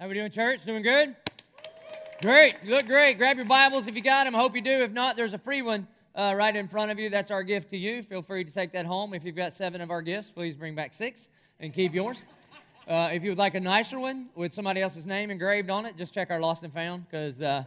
How we doing, church? Doing good? Great. You look great. Grab your Bibles if you got them. I hope you do. If not, there's a free one uh, right in front of you. That's our gift to you. Feel free to take that home. If you've got seven of our gifts, please bring back six and keep yours. Uh, if you would like a nicer one with somebody else's name engraved on it, just check our Lost and Found because uh,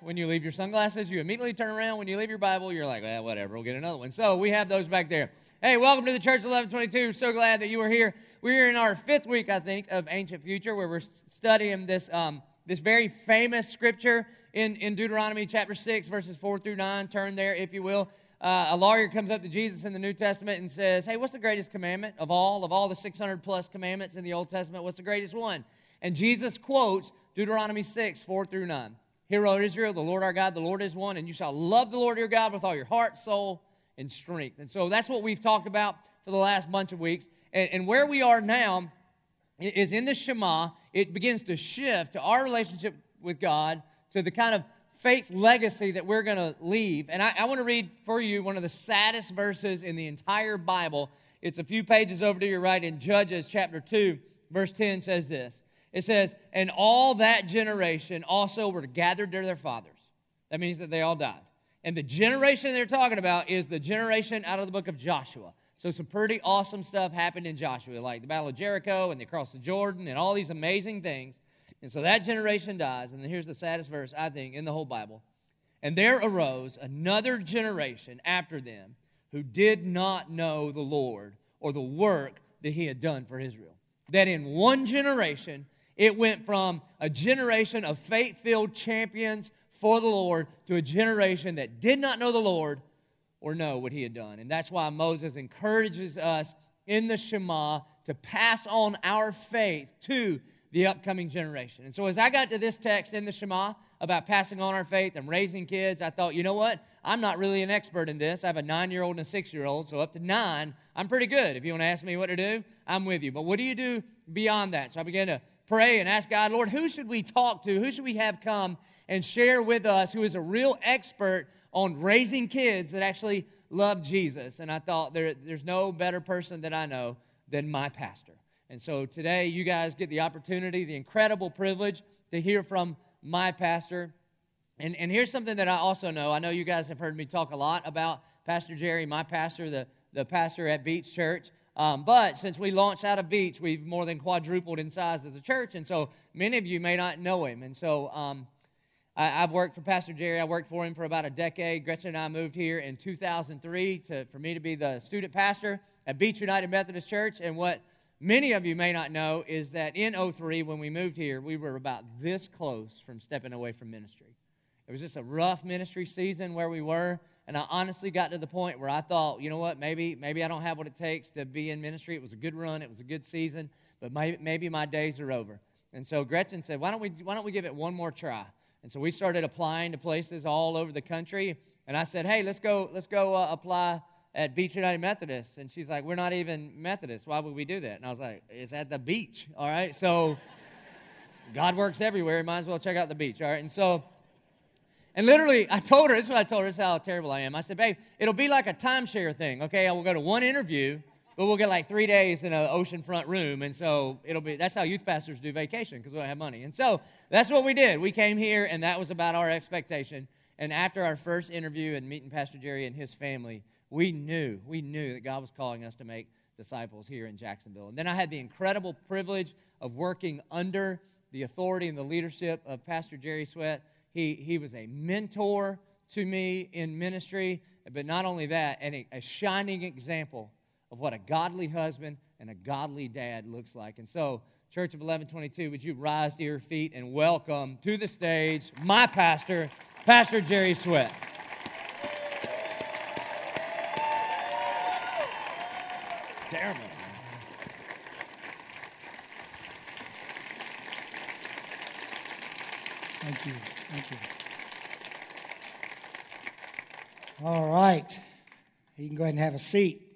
when you leave your sunglasses, you immediately turn around. When you leave your Bible, you're like, well, whatever, we'll get another one. So we have those back there. Hey, welcome to the Church 1122. So glad that you are here. We're in our fifth week, I think, of Ancient Future, where we're studying this, um, this very famous scripture in, in Deuteronomy chapter 6, verses 4 through 9. Turn there, if you will. Uh, a lawyer comes up to Jesus in the New Testament and says, Hey, what's the greatest commandment of all? Of all the 600 plus commandments in the Old Testament, what's the greatest one? And Jesus quotes Deuteronomy 6, 4 through 9. Hear, O Israel, the Lord our God, the Lord is one, and you shall love the Lord your God with all your heart, soul, and strength. And so that's what we've talked about for the last bunch of weeks. And, and where we are now is in the Shema, it begins to shift to our relationship with God, to the kind of faith legacy that we're going to leave. And I, I want to read for you one of the saddest verses in the entire Bible. It's a few pages over to your right in Judges chapter 2, verse 10 says this. It says, And all that generation also were gathered to their fathers. That means that they all died. And the generation they're talking about is the generation out of the book of Joshua. So some pretty awesome stuff happened in Joshua, like the Battle of Jericho and they crossed the Jordan and all these amazing things. And so that generation dies. And here's the saddest verse, I think, in the whole Bible. And there arose another generation after them who did not know the Lord or the work that he had done for Israel. That in one generation, it went from a generation of faith filled champions for the Lord to a generation that did not know the Lord or know what he had done. And that's why Moses encourages us in the Shema to pass on our faith to the upcoming generation. And so as I got to this text in the Shema about passing on our faith and raising kids, I thought, you know what? I'm not really an expert in this. I have a nine year old and a six year old, so up to nine, I'm pretty good. If you want to ask me what to do, I'm with you. But what do you do beyond that? So I began to pray and ask God, Lord, who should we talk to? Who should we have come and share with us who is a real expert on raising kids that actually love Jesus. And I thought there, there's no better person that I know than my pastor. And so today, you guys get the opportunity, the incredible privilege to hear from my pastor. And, and here's something that I also know. I know you guys have heard me talk a lot about Pastor Jerry, my pastor, the, the pastor at Beach Church. Um, but since we launched out of Beach, we've more than quadrupled in size as a church. And so many of you may not know him. And so um, I, have worked for Pastor Jerry. I worked for him for about a decade. Gretchen and I moved here in 2003 to, for me to be the student pastor at Beach United Methodist Church. And what many of you may not know is that in 03, when we moved here, we were about this close from stepping away from ministry. It was just a rough ministry season where we were. And I honestly got to the point where I thought, you know what, maybe, maybe I don't have what it takes to be in ministry. It was a good run, it was a good season, but maybe, maybe my days are over. And so Gretchen said, why don't, we, why don't we give it one more try? And so we started applying to places all over the country. And I said, hey, let's go, let's go uh, apply at Beach United Methodist. And she's like, we're not even Methodist. Why would we do that? And I was like, it's at the beach, all right? So God works everywhere. You Might as well check out the beach, all right? And so, and literally, I told her, this is what I told her, this is how terrible I am. I said, babe, it'll be like a timeshare thing, okay? I will go to one interview, but we'll get like three days in an oceanfront room. And so it'll be, that's how youth pastors do vacation because we don't have money. And so that's what we did. We came here, and that was about our expectation. And after our first interview and meeting Pastor Jerry and his family, we knew, we knew that God was calling us to make disciples here in Jacksonville. And then I had the incredible privilege of working under the authority and the leadership of Pastor Jerry Sweat. He, he was a mentor to me in ministry, but not only that, and a, a shining example of what a godly husband and a godly dad looks like. And so, Church of 1122, would you rise to your feet and welcome to the stage my pastor, Pastor Jerry Sweat. Terrible. Thank you. Thank you. All right. You can go ahead and have a seat.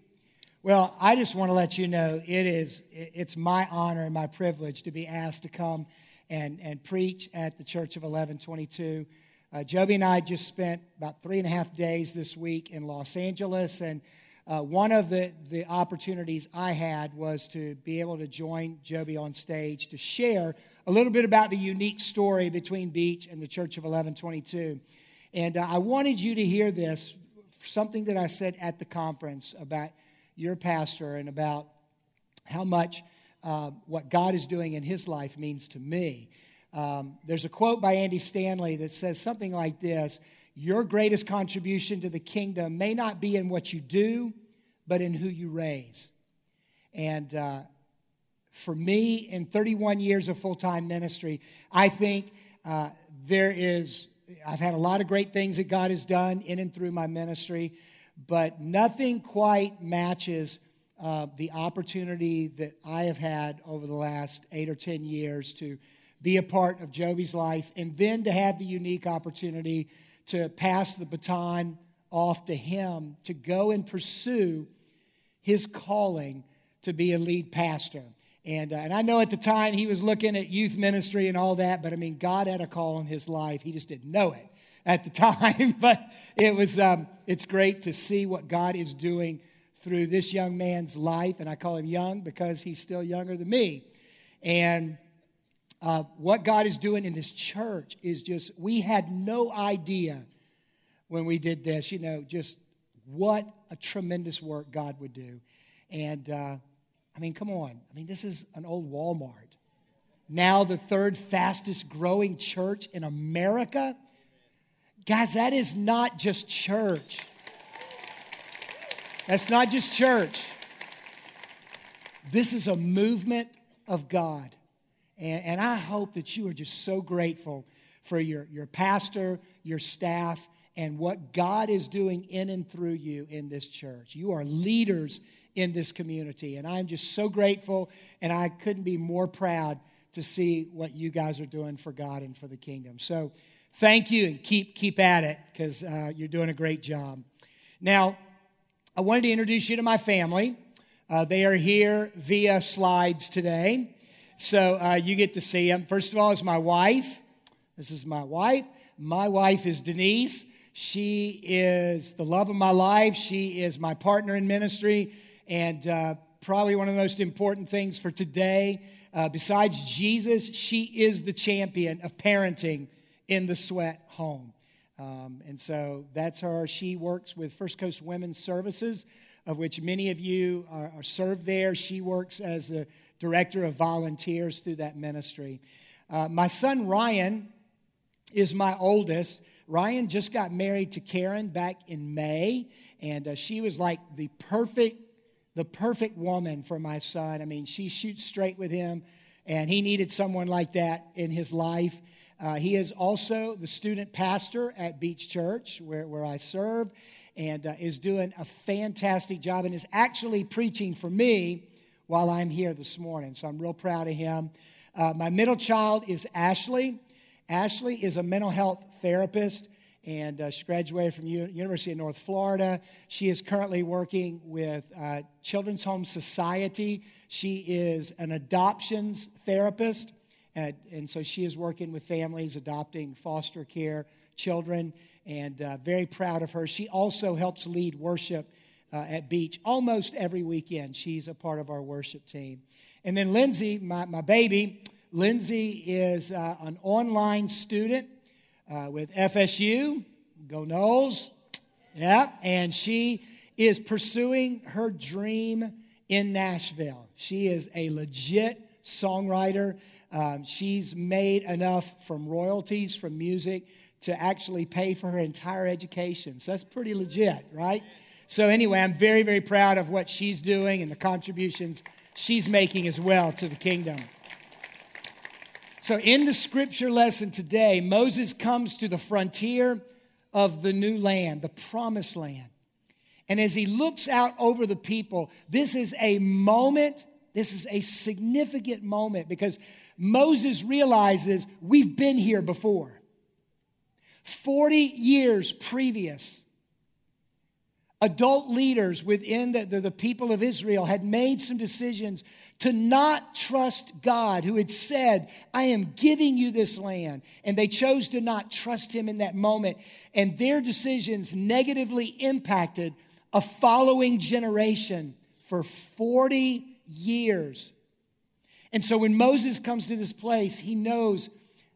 Well, I just want to let you know it is it's my honor and my privilege to be asked to come and, and preach at the Church of 1122. Uh, Joby and I just spent about three and a half days this week in Los Angeles, and uh, one of the, the opportunities I had was to be able to join Joby on stage to share a little bit about the unique story between Beach and the Church of 1122. And uh, I wanted you to hear this, something that I said at the conference about your pastor and about how much uh, what God is doing in his life means to me. Um, there's a quote by Andy Stanley that says something like this Your greatest contribution to the kingdom may not be in what you do, but in who you raise. And uh, for me, in 31 years of full time ministry, I think uh, there is, I've had a lot of great things that God has done in and through my ministry, but nothing quite matches uh, the opportunity that I have had over the last eight or 10 years to be a part of Joby's life, and then to have the unique opportunity to pass the baton off to him to go and pursue his calling to be a lead pastor. And, uh, and I know at the time he was looking at youth ministry and all that, but I mean, God had a call in his life. He just didn't know it at the time. but it was, um, it's great to see what God is doing through this young man's life. And I call him young because he's still younger than me. And uh, what God is doing in this church is just, we had no idea when we did this, you know, just what a tremendous work God would do. And uh, I mean, come on. I mean, this is an old Walmart. Now, the third fastest growing church in America. Guys, that is not just church. That's not just church. This is a movement of God. And, and I hope that you are just so grateful for your, your pastor, your staff, and what God is doing in and through you in this church. You are leaders in this community. And I'm just so grateful, and I couldn't be more proud to see what you guys are doing for God and for the kingdom. So thank you and keep, keep at it because uh, you're doing a great job. Now, I wanted to introduce you to my family. Uh, they are here via slides today. So uh, you get to see them. First of all, is my wife. This is my wife. My wife is Denise. She is the love of my life. She is my partner in ministry. And uh, probably one of the most important things for today, uh, besides Jesus, she is the champion of parenting in the sweat home. Um, and so that's her. She works with First Coast Women's Services, of which many of you are, are served there. She works as the director of volunteers through that ministry. Uh, my son Ryan is my oldest. Ryan just got married to Karen back in May, and uh, she was like the perfect, the perfect woman for my son. I mean, she shoots straight with him, and he needed someone like that in his life. Uh, he is also the student pastor at Beach Church, where, where I serve, and uh, is doing a fantastic job and is actually preaching for me while I'm here this morning. So I'm real proud of him. Uh, my middle child is Ashley. Ashley is a mental health therapist, and uh, she graduated from U- University of North Florida. She is currently working with uh, Children's Home Society. She is an adoptions therapist, and, and, so she is working with families adopting foster care children, and uh, very proud of her. She also helps lead worship uh, at Beach almost every weekend. She's a part of our worship team. And then Lindsay, my, my baby, Lindsay is uh, an online student uh, with FSU. Go Noles. Yeah. And she is pursuing her dream in Nashville. She is a legit songwriter. Um, she's made enough from royalties from music to actually pay for her entire education. So that's pretty legit, right? So, anyway, I'm very, very proud of what she's doing and the contributions she's making as well to the kingdom. So, in the scripture lesson today, Moses comes to the frontier of the new land, the promised land. And as he looks out over the people, this is a moment, this is a significant moment because Moses realizes we've been here before. 40 years previous, adult leaders within the, the, the, people of Israel had made some decisions to not trust God, who had said, I am giving you this land. And they chose to not trust him in that moment. And their decisions negatively impacted a following generation for 40 years. And so when Moses comes to this place, he knows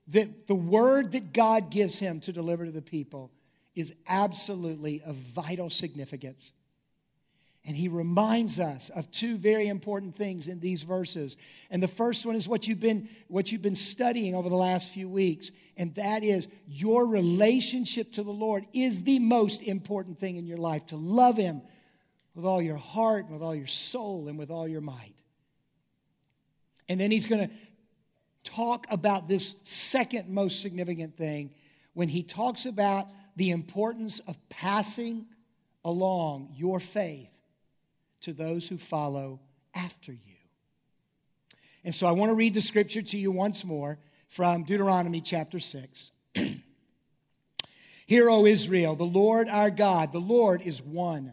that the word that God gives him to deliver to the people is absolutely of vital significance. And he reminds us of two very important things in these verses. And the first one is what you've been, what you've been studying over the last few weeks, and that is your relationship to the Lord is the most important thing in your life to love him with all your heart, and with all your soul, and with all your might. And then he's going to talk about this second most significant thing when he talks about the importance of passing along your faith to those who follow after you. And so I want to read the scripture to you once more from Deuteronomy chapter 6. Hear, O Israel, the Lord our God, the Lord is one.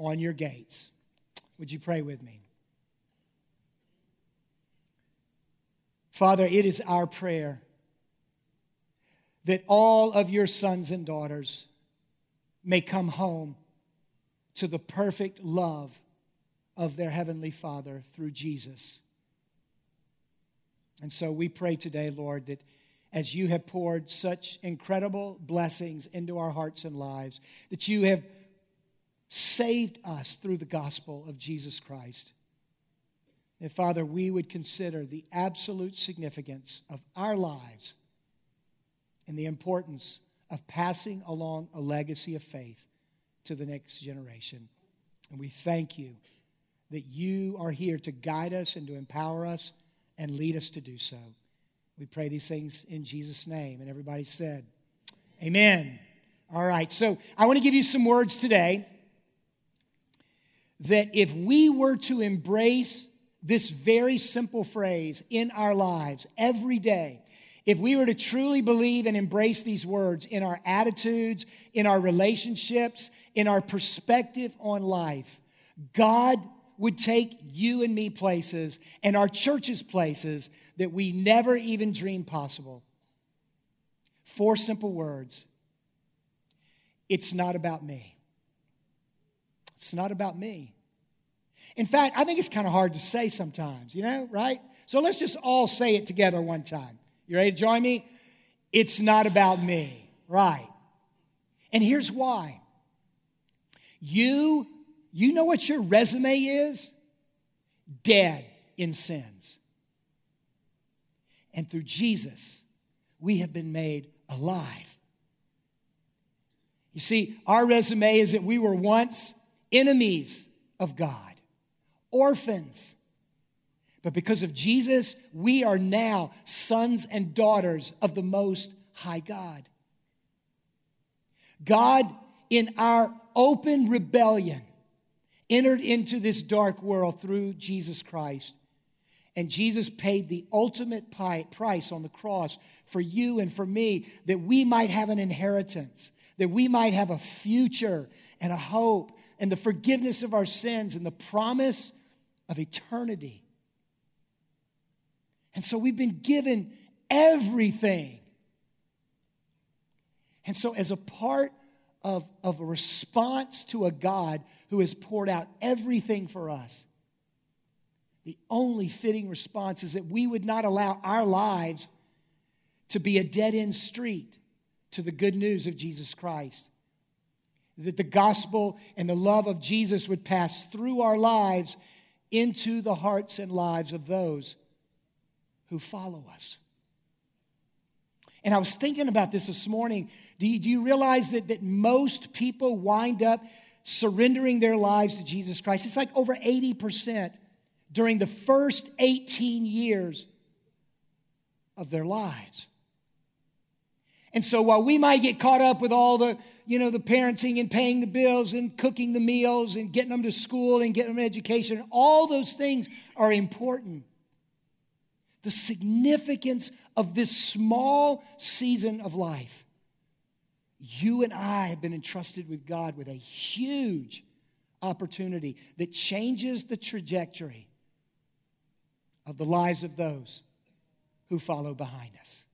on your gates. Would you pray with me? Father, it is our prayer that all of your sons and daughters may come home to the perfect love of their Heavenly Father through Jesus. And so we pray today, Lord, that as you have poured such incredible blessings into our hearts and lives, that you have saved us through the gospel of Jesus Christ. That, Father, we would consider the absolute significance of our lives and the importance of passing along a legacy of faith to the next generation. And we thank you that you are here to guide us and to empower us and lead us to do so. We pray these things in Jesus' name. And everybody said, Amen. All right, so I want to give you some words today that if we were to embrace this very simple phrase in our lives every day, if we were to truly believe and embrace these words in our attitudes, in our relationships, in our perspective on life, God would take you and me places and our churches places that we never even dreamed possible. Four simple words it's not about me. It's not about me. In fact, I think it's kind of hard to say sometimes, you know, right? So let's just all say it together one time. You ready to join me? It's not about me. Right. And here's why. You, you know what your resume is? Dead in sins. And through Jesus, we have been made alive. You see, our resume is that we were once enemies of God, orphans, but because of Jesus, we are now sons and daughters of the Most High God. God, in our open rebellion, entered into this dark world through Jesus Christ. And Jesus paid the ultimate price on the cross for you and for me that we might have an inheritance, that we might have a future and a hope and the forgiveness of our sins and the promise of eternity. And so we've been given everything. And so, as a part of, of a response to a God who has poured out everything for us, the only fitting response is that we would not allow our lives to be a dead end street to the good news of Jesus Christ. That the gospel and the love of Jesus would pass through our lives into the hearts and lives of those who follow us. And I was thinking about this this morning. Do you, do you realize that, that most people wind up surrendering their lives to Jesus Christ? It's like over 80% during the first 18 years of their lives. And so while we might get caught up with all the, you know, the parenting and paying the bills and cooking the meals and getting them to school and getting them an education, all those things are important. The significance of this small season of life. You and I have been entrusted with God with a huge opportunity that changes the trajectory of the lives of those who follow behind us.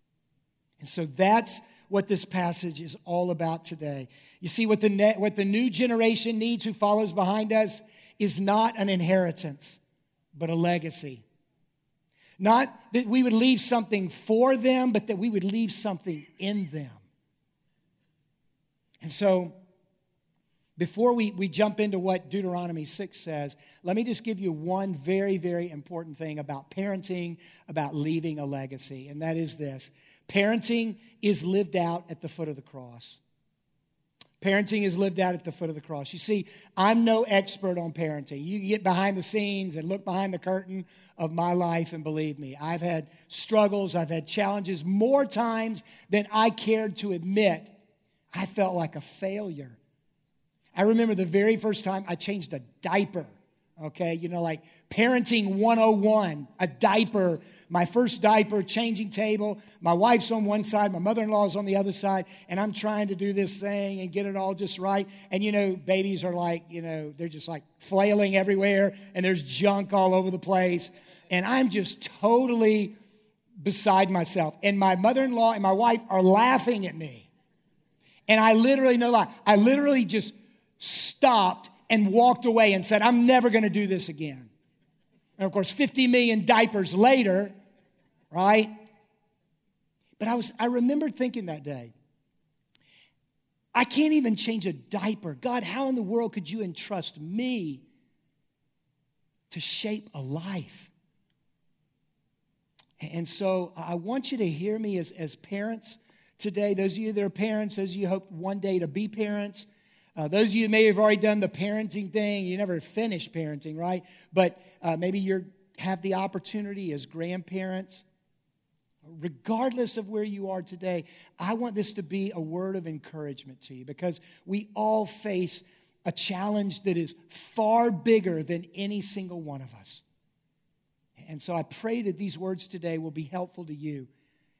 And so that's what this passage is all about today. You see, what the, ne- what the new generation needs who follows behind us is not an inheritance, but a legacy. Not that we would leave something for them, but that we would leave something in them. And so, before we, we jump into what Deuteronomy 6 says, let me just give you one very, very important thing about parenting, about leaving a legacy, and that is this parenting is lived out at the foot of the cross. Parenting is lived out at the foot of the cross. You see, I'm no expert on parenting. You get behind the scenes and look behind the curtain of my life, and believe me, I've had struggles, I've had challenges more times than I cared to admit. I felt like a failure. I remember the very first time I changed a diaper, okay? You know, like parenting 101, a diaper, my first diaper, changing table. My wife's on one side, my mother in law's on the other side, and I'm trying to do this thing and get it all just right. And, you know, babies are like, you know, they're just like flailing everywhere, and there's junk all over the place. And I'm just totally beside myself. And my mother in law and my wife are laughing at me. And I literally, no lie, I literally just stopped and walked away and said, I'm never going to do this again. And of course, 50 million diapers later, right? But I was I remembered thinking that day, I can't even change a diaper. God, how in the world could you entrust me to shape a life? And so I want you to hear me as, as parents today. Those of you that are parents, those of you hope one day to be parents, uh, those of you may have already done the parenting thing. You never finished parenting, right? But uh, maybe you have the opportunity as grandparents. Regardless of where you are today, I want this to be a word of encouragement to you because we all face a challenge that is far bigger than any single one of us. And so I pray that these words today will be helpful to you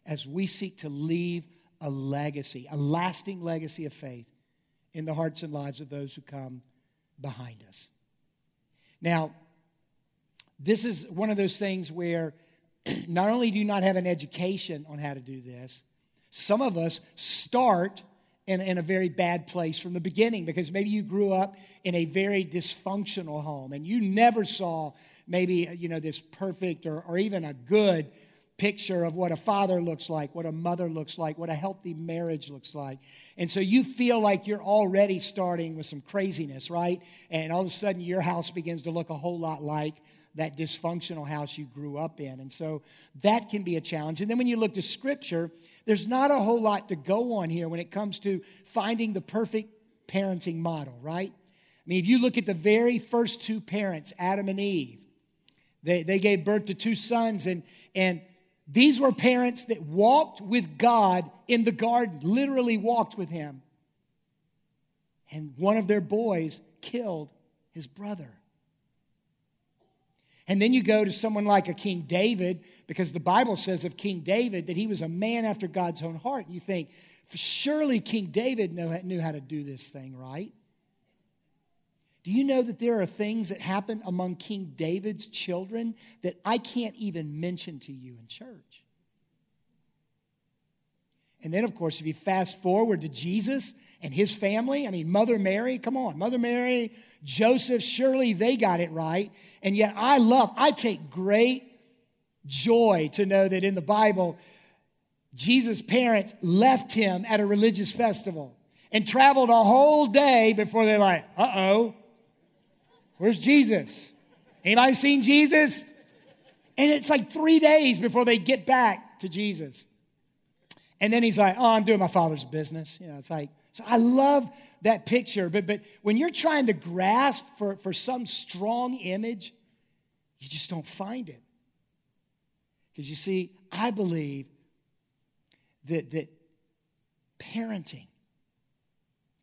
as we seek to leave a legacy, a lasting legacy of faith in the hearts and lives of those who come behind us. Now, this is one of those things where not only do you not have an education on how to do this, some of us start in, in a very bad place from the beginning because maybe you grew up in a very dysfunctional home and you never saw maybe you know this perfect or, or even a good picture of what a father looks like, what a mother looks like, what a healthy marriage looks like. And so you feel like you're already starting with some craziness, right? And all of a sudden your house begins to look a whole lot like that dysfunctional house you grew up in. And so that can be a challenge. And then when you look to scripture, there's not a whole lot to go on here when it comes to finding the perfect parenting model, right? I mean, if you look at the very first two parents, Adam and Eve, they, they gave birth to two sons, and, and these were parents that walked with God in the garden, literally walked with Him. And one of their boys killed his brother. And then you go to someone like a King David, because the Bible says of King David that he was a man after God's own heart. And you think, surely King David knew how to do this thing, right? Do you know that there are things that happen among King David's children that I can't even mention to you in church? And then, of course, if you fast forward to Jesus and his family, I mean, Mother Mary, come on, Mother Mary, Joseph, surely they got it right. And yet, I love, I take great joy to know that in the Bible, Jesus' parents left him at a religious festival and traveled a whole day before they're like, uh oh, Where's Jesus? Anybody seen Jesus? And it's like three days before they get back to Jesus. And then he's like, Oh, I'm doing my father's business. You know, it's like, so I love that picture. But, but when you're trying to grasp for, for some strong image, you just don't find it. Because you see, I believe that, that parenting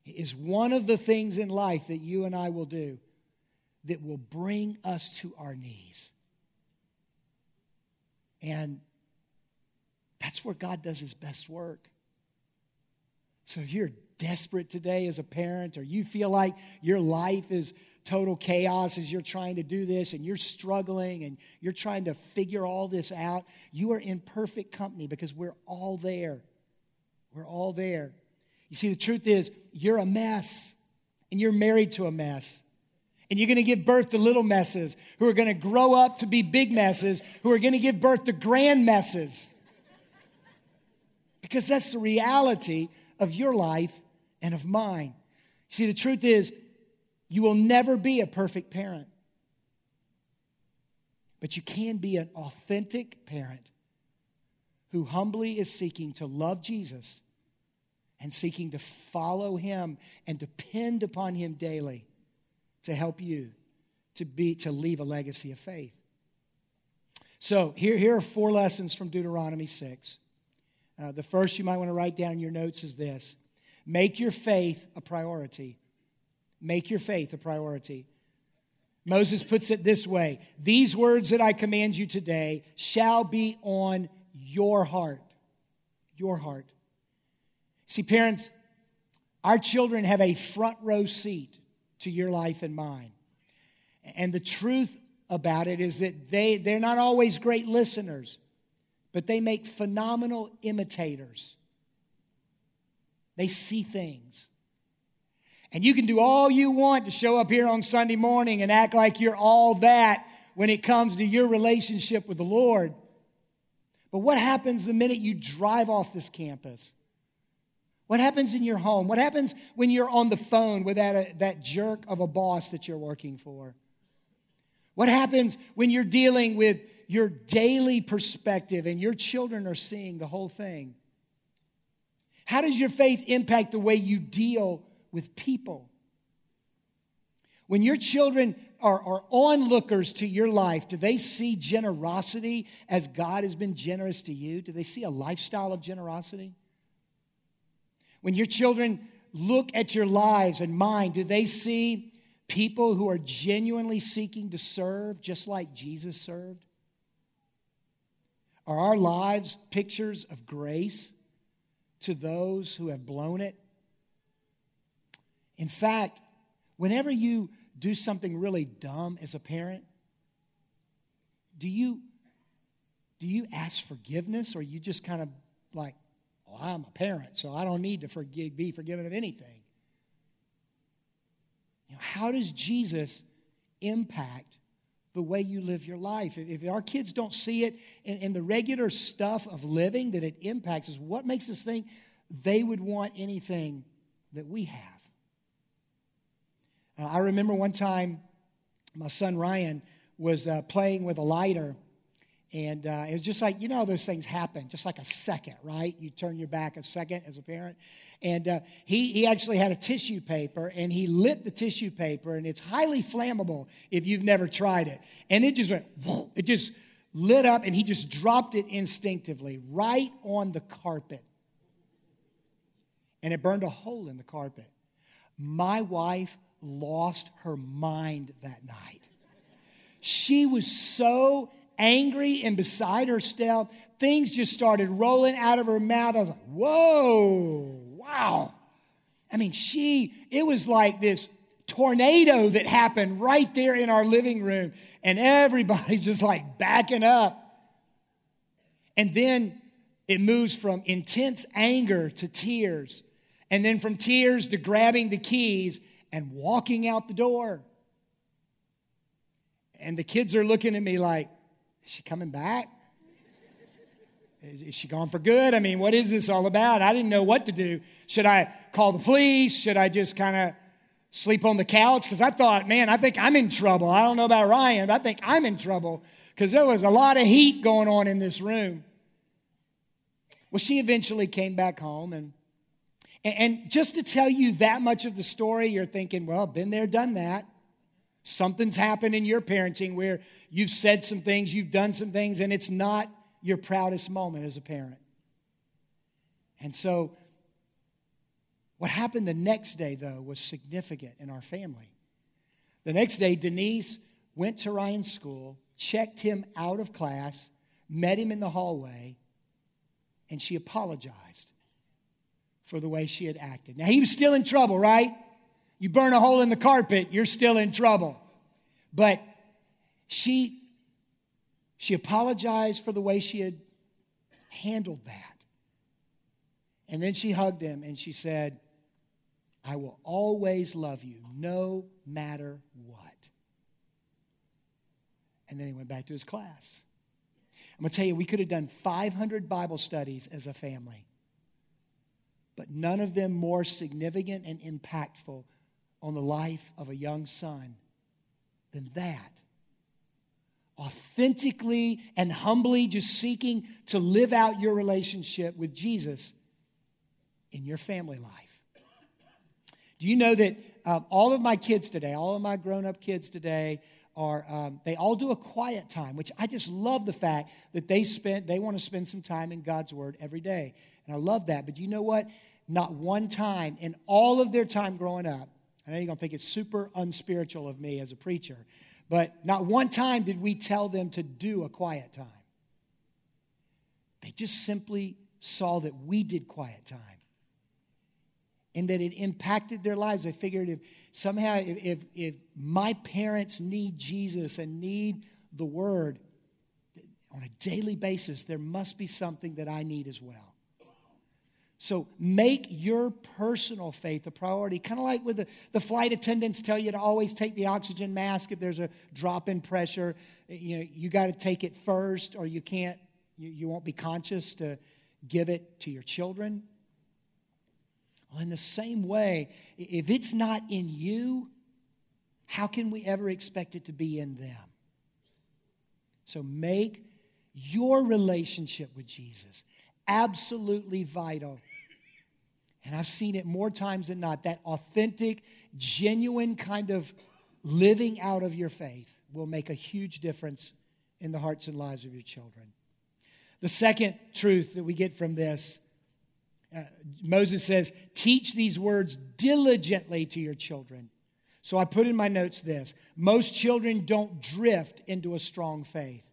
is one of the things in life that you and I will do that will bring us to our knees. And that's where God does his best work. So if you're desperate today as a parent, or you feel like your life is total chaos as you're trying to do this and you're struggling and you're trying to figure all this out, you are in perfect company because we're all there. We're all there. You see, the truth is, you're a mess and you're married to a mess. And you're going to give birth to little messes who are going to grow up to be big messes, who are going to give birth to grand messes. Because that's the reality of your life and of mine. See, the truth is, you will never be a perfect parent. But you can be an authentic parent who humbly is seeking to love Jesus and seeking to follow him and depend upon him daily to help you to be to leave a legacy of faith. So here, here are four lessons from Deuteronomy 6. Uh, the first you might want to write down in your notes is this make your faith a priority. Make your faith a priority. Moses puts it this way These words that I command you today shall be on your heart. Your heart. See, parents, our children have a front row seat to your life and mine. And the truth about it is that they, they're not always great listeners, but they make phenomenal imitators. They see things. And you can do all you want to show up here on Sunday morning and act like you're all that when it comes to your relationship with the Lord. But what happens the minute you drive off this campus? What happens in your home? What happens when you're on the phone with that, uh, that jerk of a boss that you're working for? What happens when you're dealing with your daily perspective and your children are seeing the whole thing? How does your faith impact the way you deal with people. When your children are, are onlookers to your life, do they see generosity as God has been generous to you? Do they see a lifestyle of generosity? When your children look at your lives and mine, do they see people who are genuinely seeking to serve just like Jesus served? Are our lives pictures of grace to those who have blown it? In fact, whenever you do something really dumb as a parent, do you do you ask forgiveness or you just kind of like, well, I'm a parent, so I don't need to forgive, be forgiven of anything? You know, how does Jesus impact the way you live your life? If our kids don't see it in, in the regular stuff of living that it impacts us, what makes us think they would want anything that we have? Uh, I remember one time my son Ryan was uh, playing with a lighter, and uh, it was just like, you know, those things happen, just like a second, right? You turn your back a second as a parent. And uh, he, he actually had a tissue paper, and he lit the tissue paper, and it's highly flammable if you've never tried it. And it just went, whoa, it just lit up, and he just dropped it instinctively right on the carpet. And it burned a hole in the carpet. My wife lost her mind that night. She was so angry and beside herself. Things just started rolling out of her mouth. I was like, whoa, wow. I mean, she, it was like this tornado that happened right there in our living room, and everybody just like backing up. And then it moves from intense anger to tears, and then from tears to grabbing the keys and walking out the door. And the kids are looking at me like, is she coming back? Is, she gone for good? I mean, what is this all about? I didn't know what to do. Should I call the police? Should I just kind of sleep on the couch? Because I thought, man, I think I'm in trouble. I don't know about Ryan, but I think I'm in trouble because there was a lot of heat going on in this room. Well, she eventually came back home and and just to tell you that much of the story, you're thinking, well, been there, done that. Something's happened in your parenting where you've said some things, you've done some things, and it's not your proudest moment as a parent. And so What happened the next day, though, was significant in our family. The next day, Denise went to Ryan's school, checked him out of class, met him in the hallway, and she apologized for the way she had acted. Now, he was still in trouble, right? You burn a hole in the carpet, you're still in trouble. But she, she apologized for the way she had handled that. And then she hugged him and she said, I will always love you, no matter what. And then he went back to his class. I'm going to tell you, we could have done 500 Bible studies as a family, but none of them more significant and impactful on the life of a young son than that. Authentically and humbly just seeking to live out your relationship with Jesus in your family life. Do you know that um, all of my kids today, all of my grown up kids today, are um, they all do a quiet time, which I just love the fact that they spend they want to spend some time in God's Word every day, and I love that. But you know what? Not one time in all of their time growing up, I know you're gonna think it's super unspiritual of me as a preacher, but not one time did we tell them to do a quiet time. They just simply saw that we did quiet time and that it impacted their lives. They figured if somehow, if, if, if my parents need Jesus and need the Word on a daily basis, there must be something that I need as well. So make your personal faith a priority. Kind of like with the, the flight attendants tell you to always take the oxygen mask if there's a drop in pressure. Eh, you know, you got to take it first or you can't, you, you won't be conscious to give it to your children. Well, in the same way, if it's not in you, how can we ever expect it to be in them? So make your relationship with Jesus absolutely vital. And I've seen it more times than not that authentic, genuine kind of living out of your faith will make a huge difference in the hearts and lives of your children. The second truth that we get from this uh, Moses says, Teach these words diligently to your children. So I put in my notes this most children don't drift into a strong faith.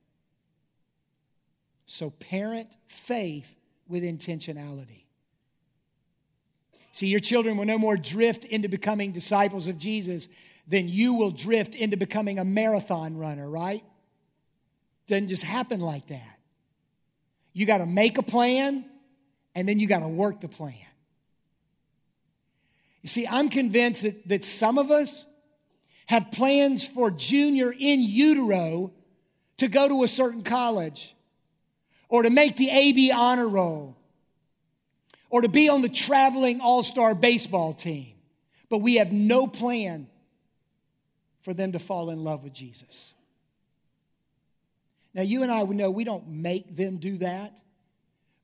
So parent faith with intentionality. See, your children will no more drift into becoming disciples of Jesus than you will drift into becoming a marathon runner, right? Doesn't just happen like that. You got to make a plan, and then you got to work the plan. You see, I'm convinced that, that some of us have plans for junior in utero to go to a certain college or to make the AB honor roll or to be on the traveling all star baseball team, but we have no plan for them to fall in love with Jesus. Now, you and I would know we don't make them do that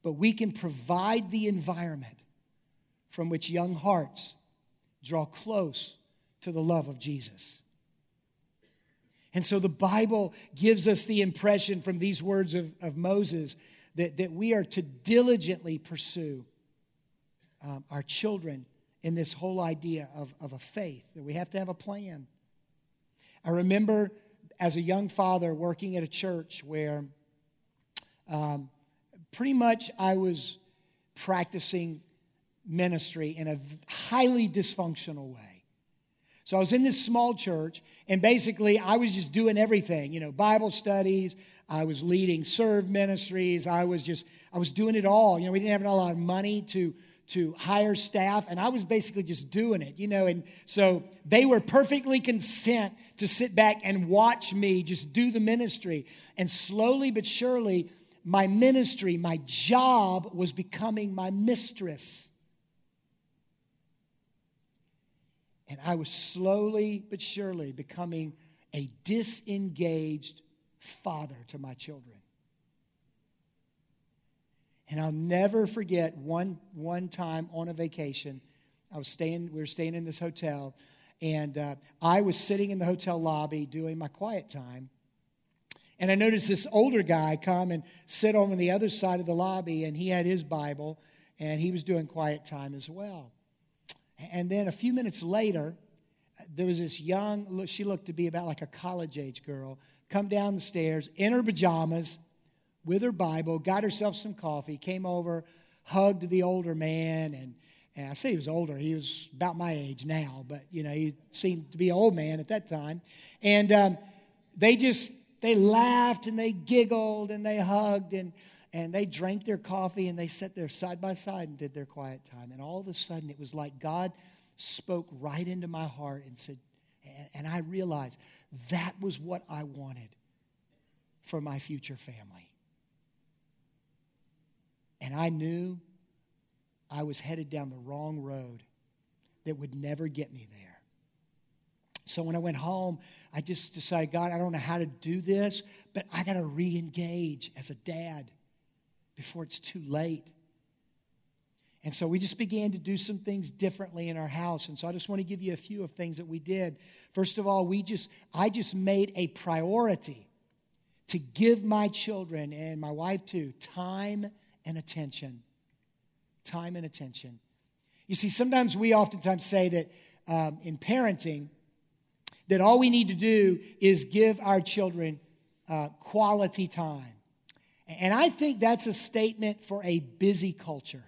but we can provide the environment from which young hearts draw close to the love of Jesus. And so the Bible gives us the impression from these words of, of Moses that, that we are to diligently pursue um, our children in this whole idea of, of a faith, that we have to have a plan. I remember as a young father working at a church where um, pretty much I was practicing ministry in a highly dysfunctional way. So I was in this small church, and basically I was just doing everything, you know, Bible studies, I was leading serve ministries, I was just, I was doing it all. You know, we didn't have a lot of money to to hire staff and i was basically just doing it you know and so they were perfectly content to sit back and watch me just do the ministry and slowly but surely my ministry, my job was becoming my mistress. And I was slowly but surely becoming a disengaged father to my children. And I'll never forget one, one time on a vacation, I was staying, we were staying in this hotel, and uh, I was sitting in the hotel lobby doing my quiet time. And I noticed this older guy come and sit on the other side of the lobby, and he had his Bible, and he was doing quiet time as well. And then a few minutes later, there was this young, she looked to be about like a college age girl, come down the stairs in her pajamas with her Bible, got herself some coffee, came over, hugged the older man, and, and I say he was older. He was about my age now, but you know he seemed to be an old man at that time. And um, they just they laughed and they giggled and they hugged and and they drank their coffee and they sat there side by side and did their quiet time. And all of a sudden, it was like God spoke right into my heart and said, and I realized that was what I wanted for my future family. And I knew I was headed down the wrong road that would never get me there. So when I went home, I just decided, God, I don't know how to do this, but I got to re engage as a dad before it's too late. And so we just began to do some things differently in our house. And so I just want to give you a few of things that we did. First of all, we just I just made a priority to give my children and my wife too time and attention. Time and attention. You see, sometimes we oftentimes say that um, in parenting that all we need to do is give our children uh, quality time. And I think that's a statement for a busy culture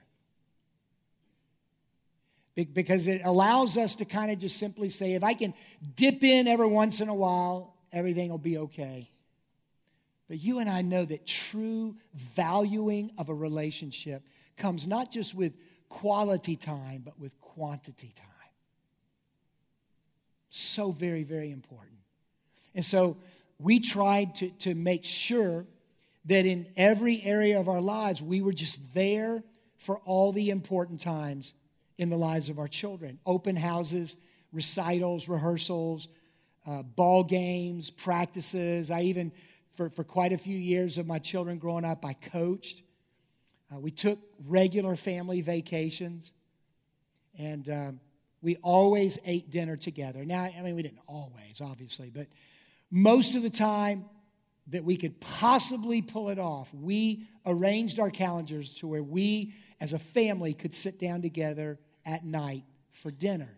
because it allows us to kind of just simply say, if I can dip in every once in a while, everything will be okay. But you and I know that true valuing of a relationship comes not just with quality time, but with quantity time. So very, very important. And so we tried to, to make sure that in every area of our lives, we were just there for all the important times in the lives of our children open houses, recitals, rehearsals, uh, ball games, practices. I even, for, for quite a few years of my children growing up, I coached. Uh, we took regular family vacations, and um, we always ate dinner together. Now, I mean, we didn't always, obviously, but most of the time that we could possibly pull it off, we arranged our calendars to where we as a family could sit down together at night for dinner.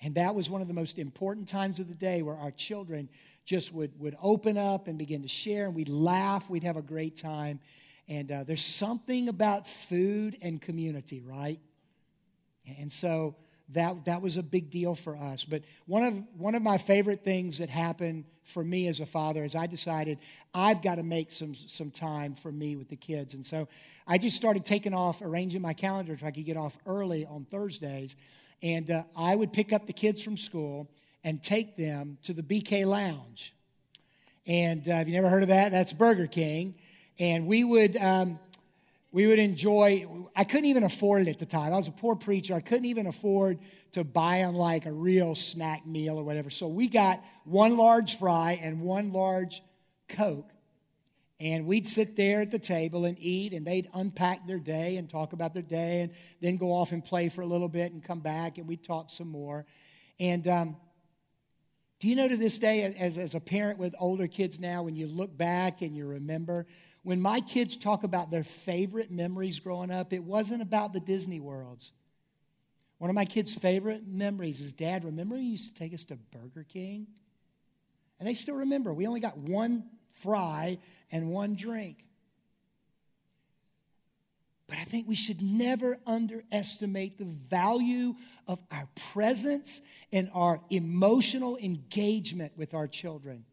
And that was one of the most important times of the day where our children just would, would open up and begin to share, and we'd laugh, we'd have a great time. And uh, there's something about food and community, right? And so that, that was a big deal for us. But one of, one of my favorite things that happened for me as a father is I decided I've got to make some, some time for me with the kids. And so I just started taking off, arranging my calendar so I could get off early on Thursdays. And uh, I would pick up the kids from school and take them to the BK Lounge. And uh, have you never heard of that? That's Burger King. And we would. Um, we would enjoy i couldn't even afford it at the time i was a poor preacher i couldn't even afford to buy them like a real snack meal or whatever so we got one large fry and one large coke and we'd sit there at the table and eat and they'd unpack their day and talk about their day and then go off and play for a little bit and come back and we'd talk some more and um, do you know to this day as, as a parent with older kids now when you look back and you remember when my kids talk about their favorite memories growing up, it wasn't about the Disney worlds. One of my kids' favorite memories is Dad, remember you used to take us to Burger King? And they still remember. We only got one fry and one drink. But I think we should never underestimate the value of our presence and our emotional engagement with our children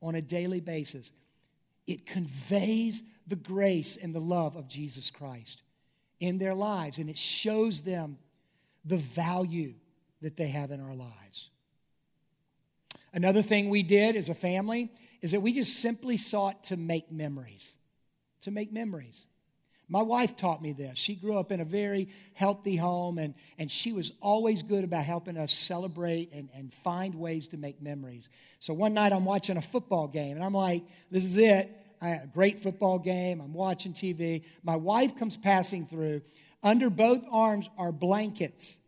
on a daily basis it conveys the grace and the love of Jesus Christ in their lives, and it shows them the value that they have in our lives. Another thing we did as a family is that we just simply sought to make memories. To make memories. My wife taught me this. She grew up in a very healthy home, and, and she was always good about helping us celebrate and, and find ways to make memories. So one night I'm watching a football game, and I'm like, this is it. I had a great football game. I'm watching TV. My wife comes passing through. Under both arms are blankets.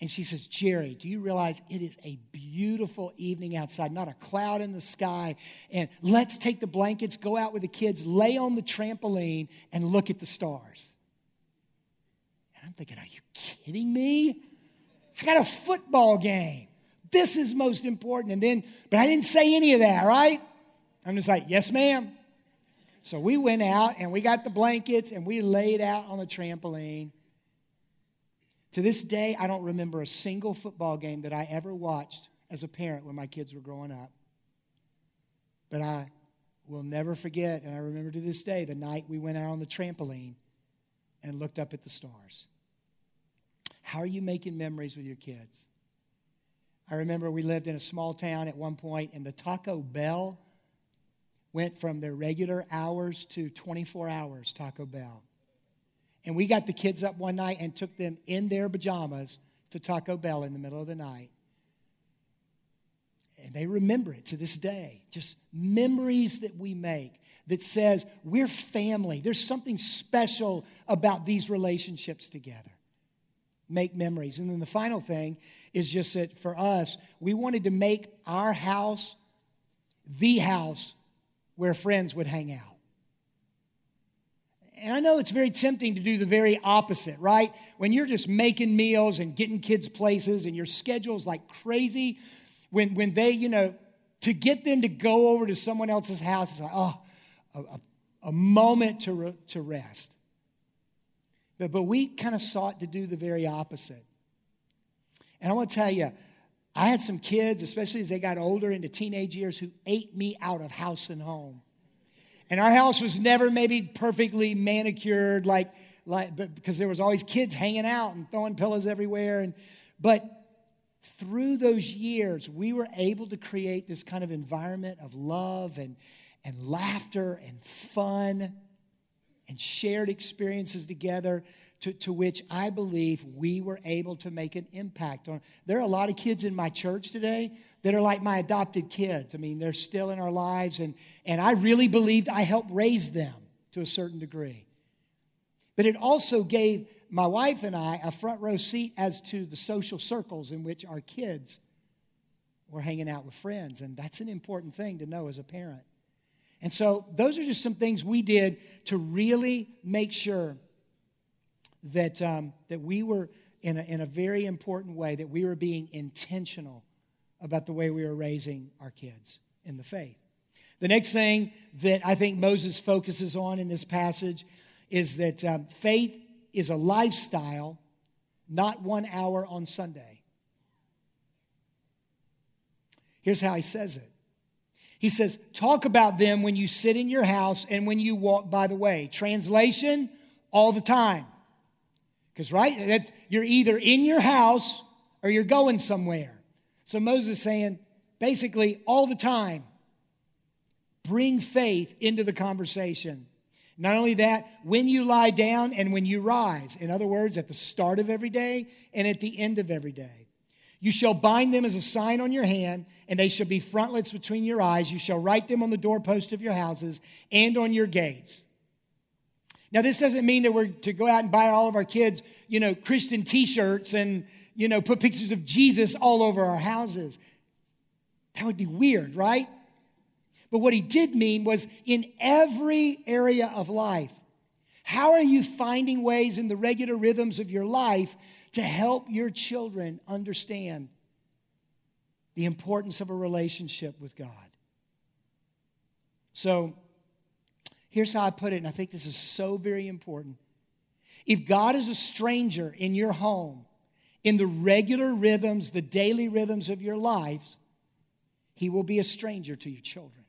And she says, Jerry, do you realize it is a beautiful evening outside, not a cloud in the sky? And let's take the blankets, go out with the kids, lay on the trampoline, and look at the stars. And I'm thinking, are you kidding me? I got a football game. This is most important. And then, but I didn't say any of that, right? I'm just like, yes, ma'am. So we went out and we got the blankets and we laid out on the trampoline. To this day, I don't remember a single football game that I ever watched as a parent when my kids were growing up. But I will never forget, and I remember to this day, the night we went out on the trampoline and looked up at the stars. How are you making memories with your kids? I remember we lived in a small town at one point, and the Taco Bell went from their regular hours to 24 hours Taco Bell. And we got the kids up one night and took them in their pajamas to Taco Bell in the middle of the night. And they remember it to this day. Just memories that we make that says we're family. There's something special about these relationships together. Make memories. And then the final thing is just that for us, we wanted to make our house the house where friends would hang out. And I know it's very tempting to do the very opposite, right? When you're just making meals and getting kids places and your schedule's like crazy, when, when they, you know, to get them to go over to someone else's house, it's like, oh, a, a, a moment to, re, to rest. But, but we kind of sought to do the very opposite. And I want to tell you, I had some kids, especially as they got older into teenage years, who ate me out of house and home. And our house was never maybe perfectly manicured, like, like but because there was always kids hanging out and throwing pillows everywhere. And, but through those years, we were able to create this kind of environment of love and, and laughter and fun and shared experiences together to, to which I believe we were able to make an impact on. There are a lot of kids in my church today that are like my adopted kids. I mean, they're still in our lives, and, and I really believed I helped raise them to a certain degree. But it also gave my wife and I a front row seat as to the social circles in which our kids were hanging out with friends, and that's an important thing to know as a parent. And so, those are just some things we did to really make sure that, um, that we were, in a, in a very important way, that we were being intentional about the way we were raising our kids in the faith. The next thing that I think Moses focuses on in this passage is that um, faith is a lifestyle, not one hour on Sunday. Here's how he says it He says, Talk about them when you sit in your house and when you walk by the way. Translation, all the time. Because, right, that's, you're either in your house or you're going somewhere. So Moses saying, basically, all the time, bring faith into the conversation. Not only that, when you lie down and when you rise. In other words, at the start of every day and at the end of every day. You shall bind them as a sign on your hand, and they shall be frontlets between your eyes. You shall write them on the doorpost of your houses and on your gates. Now, this doesn't mean that we're to go out and buy all of our kids, you know, Christian t shirts and, you know, put pictures of Jesus all over our houses. That would be weird, right? But what he did mean was in every area of life, how are you finding ways in the regular rhythms of your life to help your children understand the importance of a relationship with God? So, Here's how I put it, and I think this is so very important. If God is a stranger in your home, in the regular rhythms, the daily rhythms of your lives, he will be a stranger to your children.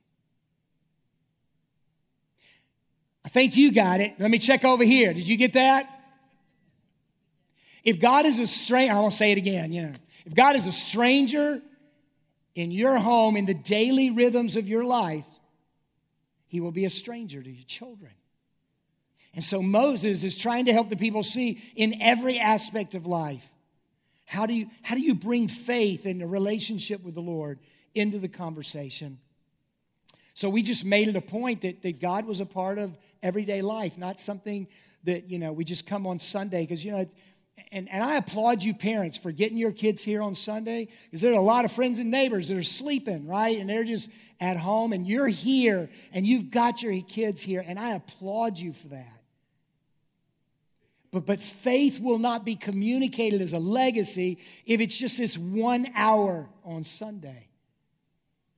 I think you got it. Let me check over here. Did you get that? If God is a stranger, I won't say it again, you know. If God is a stranger in your home, in the daily rhythms of your life, he will be a stranger to your children. And so Moses is trying to help the people see in every aspect of life how do you, how do you bring faith and a relationship with the Lord into the conversation? So we just made it a point that, that God was a part of everyday life, not something that, you know, we just come on Sunday. Because, you know, and, and I applaud you parents for getting your kids here on Sunday because there are a lot of friends and neighbors that are sleeping, right? And they're just at home and you're here and you've got your kids here and I applaud you for that. But, but faith will not be communicated as a legacy if it's just this one hour on Sunday.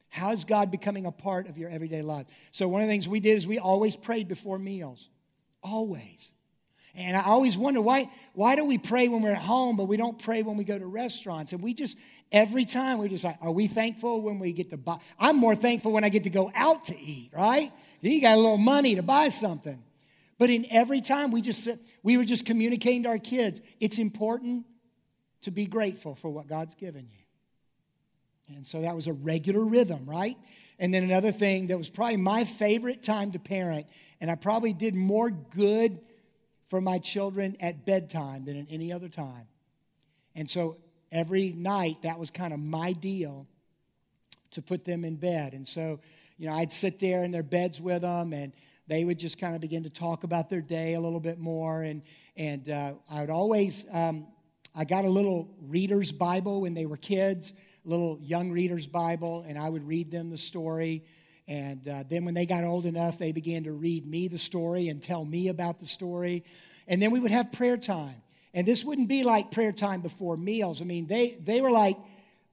How is God becoming a part of your everyday life? So, one of the things we did is we always prayed before meals. Always. And I always wonder why, why do we pray when we're at home, but we don't pray when we go to restaurants? And we just, every time, we just like, are we thankful when we get to buy? I'm more thankful when I get to go out to eat, right? You got a little money to buy something. But in every time we just we were just communicating to our kids, it's important to be grateful for what God's given you. And so that was a regular rhythm, right? And then another thing that was probably my favorite time to parent, and I probably did more good for my children at bedtime than at any other time. And so every night, that was kind of my deal to put them in bed. And so, you know, I'd sit there in their beds with them and they would just kind of begin to talk about their day a little bit more. And, and uh, I would always, um, I got a little reader's Bible when they were kids, a little young reader's Bible, and I would read them the story. And uh, then when they got old enough, they began to read me the story and tell me about the story. And then we would have prayer time. And this wouldn't be like prayer time before meals. I mean, they, they were like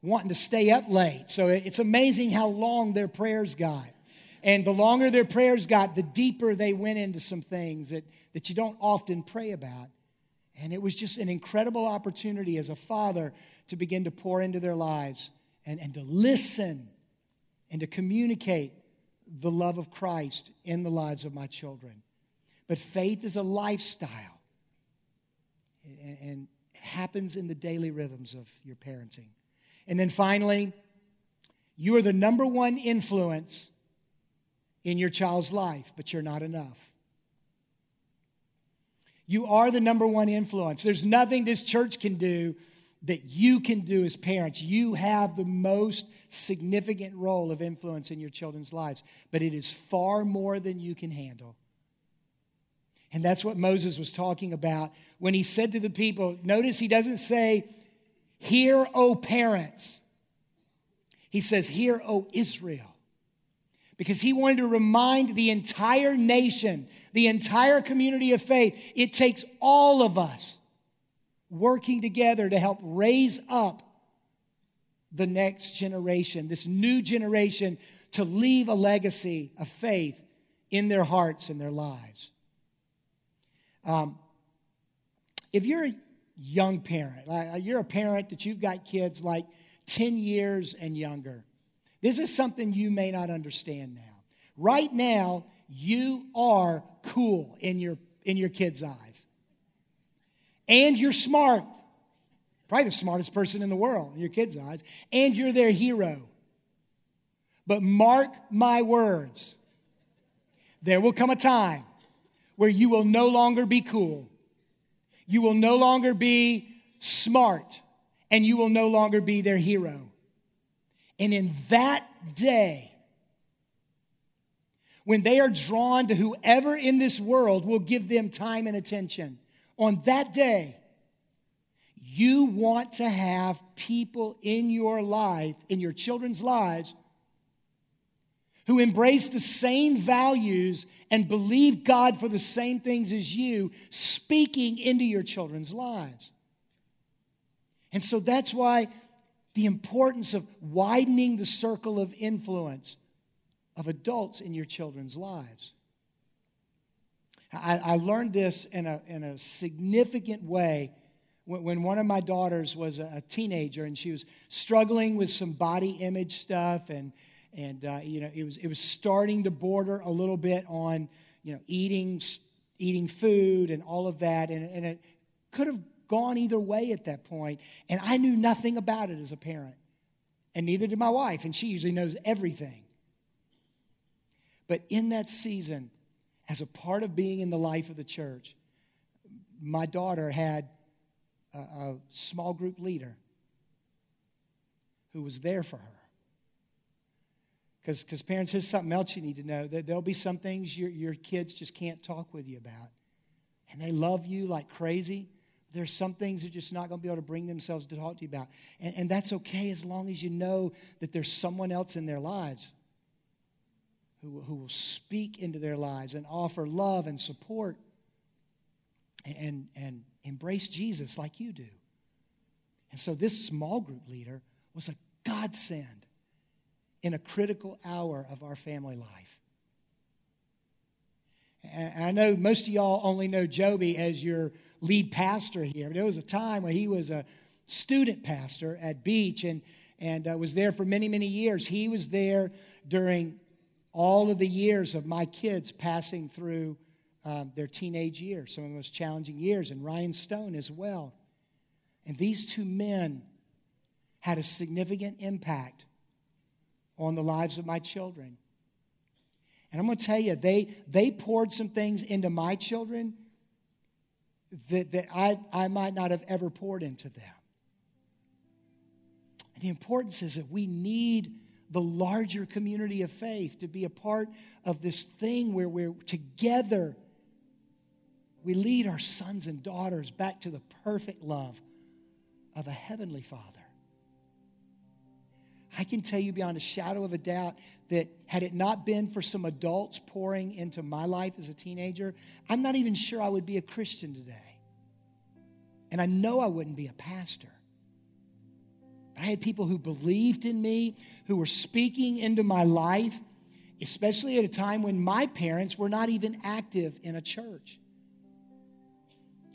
wanting to stay up late. So it's amazing how long their prayers got. And the longer their prayers got, the deeper they went into some things that, that you don't often pray about. And it was just an incredible opportunity as a father to begin to pour into their lives and, and to listen and to communicate the love of Christ in the lives of my children. But faith is a lifestyle, and, it happens in the daily rhythms of your parenting. And then finally, you are the number one influence in your child's life, but you're not enough. You are the number one influence. There's nothing this church can do that you can do as parents. You have the most significant role of influence in your children's lives, but it is far more than you can handle. And that's what Moses was talking about when he said to the people, notice he doesn't say, Hear, O parents. He says, Hear, O Israel because he wanted to remind the entire nation, the entire community of faith, it takes all of us working together to help raise up the next generation, this new generation, to leave a legacy of faith in their hearts and their lives. Um, if you're a young parent, like you're a parent that you've got kids like 10 years and younger, this is something you may not understand now. Right now, you are cool in your, in your kids' eyes. And you're smart. Probably the smartest person in the world in your kids' eyes. And you're their hero. But mark my words there will come a time where you will no longer be cool. You will no longer be smart. And you will no longer be their hero. And in that day, when they are drawn to whoever in this world will give them time and attention, on that day, you want to have people in your life, in your children's lives, who embrace the same values and believe God for the same things as you, speaking into your children's lives. And so that's why the importance of widening the circle of influence of adults in your children's lives. I, I learned this in a, in a significant way when, when one of my daughters was a, a, teenager and she was struggling with some body image stuff and, and uh, you know, it was, it was starting to border a little bit on, you know, eating, eating food and all of that. And, and it could have gone either way at that point, and I knew nothing about it as a parent. And neither did my wife, and she usually knows everything. But in that season, as a part of being in the life of the church, my daughter had a, a small group leader who was there for her. Because parents, here's something else you need to know. There'll be some things your, your kids just can't talk with you about. And they love you like crazy. There's some things they're just not going to be able to bring themselves to talk to you about. And, and that's okay as long as you know that there's someone else in their lives who, who will speak into their lives and offer love and support. and, and embrace Jesus like you do. And so this small group leader was a godsend in a critical hour of our family life. And I know most of y'all only know Joby as your lead pastor here. But there was a time when he was a student pastor at Beach and, and uh, was there for many, many years. He was there during all of the years of my kids passing through um, their teenage years, some of the most challenging years, and Ryan Stone as well. And these two men had a significant impact on the lives of my children. And I'm going to tell you, they, they poured some things into my children that, that I, I might not have ever poured into them. And the importance is that we need the larger community of faith to be a part of this thing where we're together. We lead our sons and daughters back to the perfect love of a heavenly Father. I can tell you beyond a shadow of a doubt that had it not been for some adults pouring into my life as a teenager, I'm not even sure I would be a Christian today. And I know I wouldn't be a pastor. I had people who believed in me, who were speaking into my life, especially at a time when my parents were not even active in a church.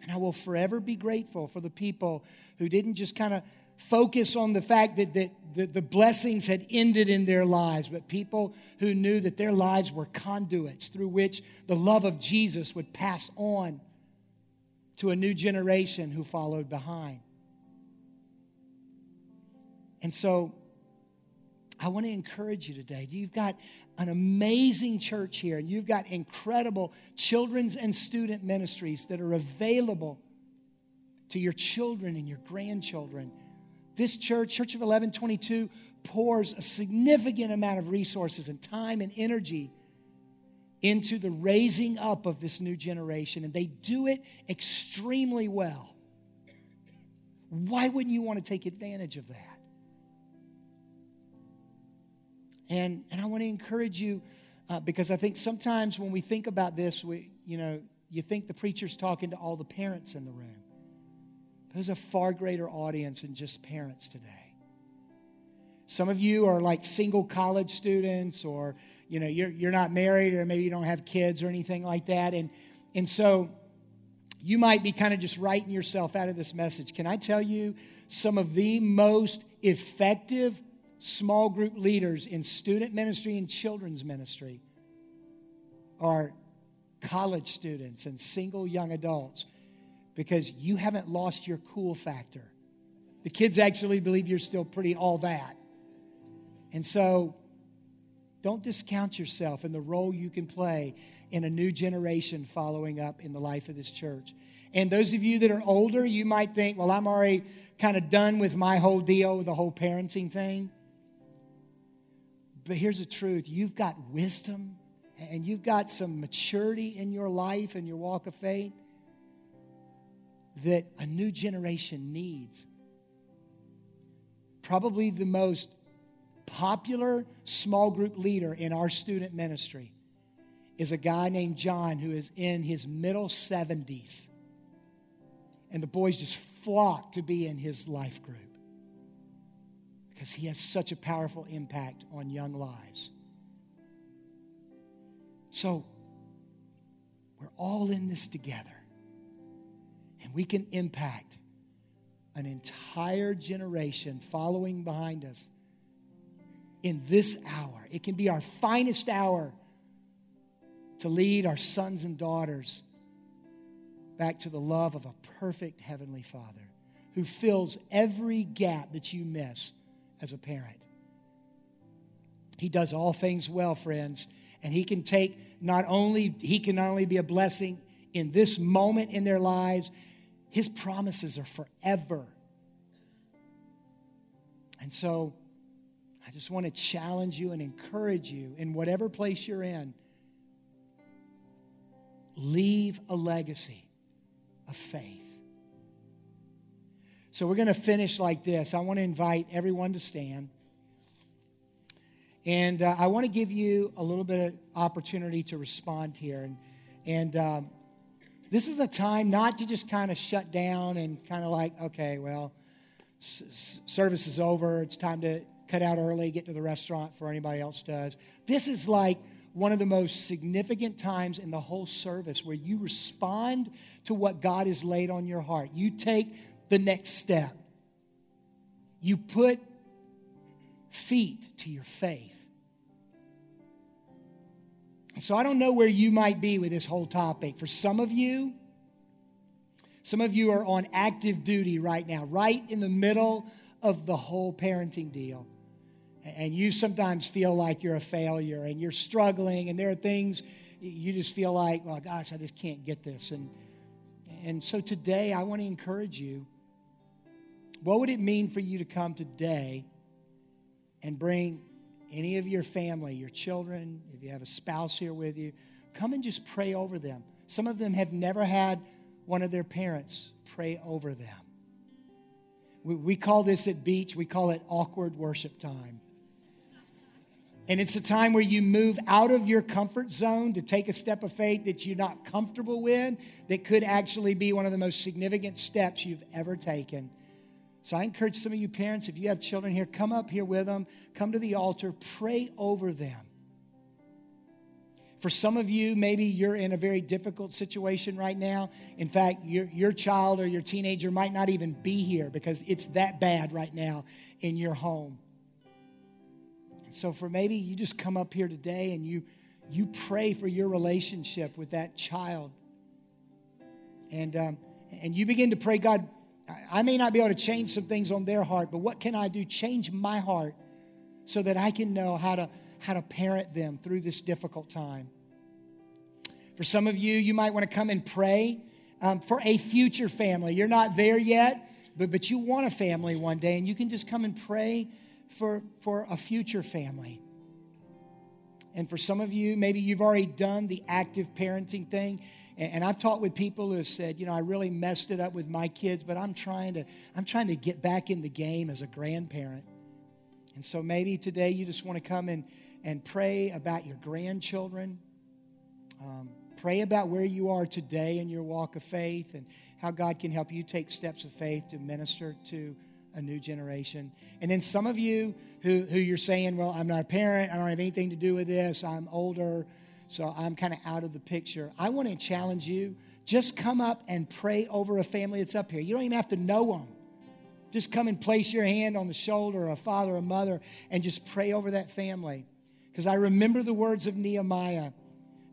And I will forever be grateful for the people who didn't just kind of focus on the fact that, that, the blessings had ended in their lives, but people who knew that their lives were conduits through which the love of Jesus would pass on to a new generation who followed behind. And so I want to encourage you today. You've got an amazing church here, and you've got incredible children's and student ministries that are available to your children and your grandchildren. This church, Church of 1122, pours a significant amount of resources and time and energy into the raising up of this new generation, and they do it extremely well. Why wouldn't you want to take advantage of that? And, and I want to encourage you uh, because I think sometimes when we think about this, we, you know, you think the preacher's talking to all the parents in the room. There's a far greater audience than just parents today. Some of you are like single college students, or you know, you're, you're not married, or maybe you don't have kids or anything like that. And, and so you might be kind of just writing yourself out of this message. Can I tell you some of the most effective small group leaders in student ministry and children's ministry are college students and single young adults because you haven't lost your cool factor. The kids actually believe you're still pretty all that. And so don't discount yourself and the role you can play in a new generation following up in the life of this church. And those of you that are older, you might think, well, I'm already kind of done with my whole deal with the whole parenting thing. But here's the truth you've got wisdom and you've got some maturity in your life and your walk of faith that a new generation needs. Probably the most popular small group leader in our student ministry is a guy named John who is in his middle 70s. And the boys just flock to be in his life group because he has such a powerful impact on young lives. So, we're all in this together, and we can impact an entire generation following behind us in this hour. It can be our finest hour to lead our sons and daughters back to the love of a perfect Heavenly Father who fills every gap that you miss as a parent. He does all things well, friends, and he can take not only he can not only be a blessing in this moment in their lives, his promises are forever. And so I just want to challenge you and encourage you in whatever place you're in. Leave a legacy of faith. So we're going to finish like this. I want to invite everyone to stand. And uh, I want to give you a little bit of opportunity to respond here. And, and um, this is a time not to just kind of shut down and kind of like, okay, well, s- service is over. It's time to cut out early, get to the restaurant before anybody else does. This is like one of the most significant times in the whole service where you respond to what God has laid on your heart. You take the next step. You put feet to your faith. So I don't know where you might be with this whole topic. For some of you, some of you are on active duty right now, right in the middle of the whole parenting deal. And you sometimes feel like you're a failure and you're struggling, and there are things you just feel like, well, gosh, I just can't get this. And, and so today, I want to encourage you. What would it mean for you to come today and bring any of your family, your children, if you have a spouse here with you, come and just pray over them. Some of them have never had one of their parents pray over them. We, we call this at Beach, we call it awkward worship time. And it's a time where you move out of your comfort zone to take a step of faith that you're not comfortable with, that could actually be one of the most significant steps you've ever taken. So I encourage some of you parents, if you have children here, come up here with them, come to the altar, pray over them. For some of you, maybe you're in a very difficult situation right now. In fact, your, your child or your teenager might not even be here because it's that bad right now in your home. And so, for maybe you just come up here today and you, you pray for your relationship with that child. And, um, and you begin to pray, God, I may not be able to change some things on their heart, but what can I do? Change my heart so that I can know how to, how to parent them through this difficult time. For some of you, you might want to come and pray um, for a future family. You're not there yet, but, but you want a family one day, and you can just come and pray for, for a future family. And for some of you, maybe you've already done the active parenting thing. And, and I've talked with people who have said, you know, I really messed it up with my kids, but I'm trying to, I'm trying to get back in the game as a grandparent. And so maybe today you just want to come and, and pray about your grandchildren. Um, pray about where you are today in your walk of faith and how God can help you take steps of faith to minister to a new generation. And then some of you who, who you're saying, well, I'm not a parent, I don't have anything to do with this, I'm older, so I'm kind of out of the picture. I want to challenge you just come up and pray over a family that's up here. You don't even have to know them. Just come and place your hand on the shoulder of a father or mother and just pray over that family. Because I remember the words of Nehemiah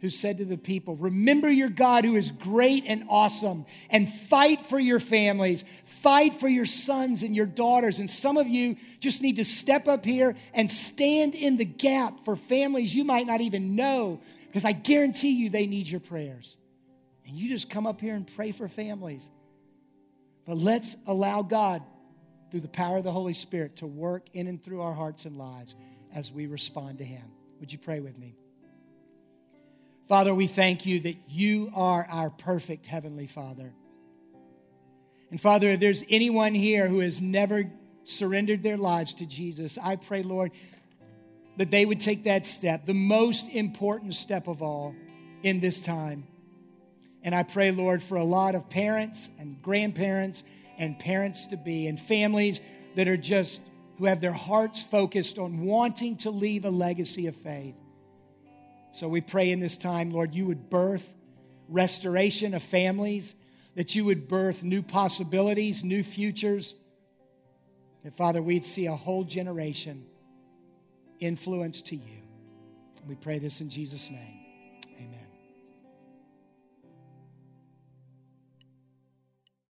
who said to the people, Remember your God who is great and awesome, and fight for your families, fight for your sons and your daughters. And some of you just need to step up here and stand in the gap for families you might not even know, because I guarantee you they need your prayers. And you just come up here and pray for families. But let's allow God, through the power of the Holy Spirit, to work in and through our hearts and lives as we respond to Him. Would you pray with me? Father, we thank you that you are our perfect Heavenly Father. And Father, if there's anyone here who has never surrendered their lives to Jesus, I pray, Lord, that they would take that step, the most important step of all in this time. And I pray, Lord, for a lot of parents and grandparents and parents to be and families that are just who have their hearts focused on wanting to leave a legacy of faith. So we pray in this time, Lord, you would birth restoration of families, that you would birth new possibilities, new futures. That, Father, we'd see a whole generation influence to you. We pray this in Jesus' name.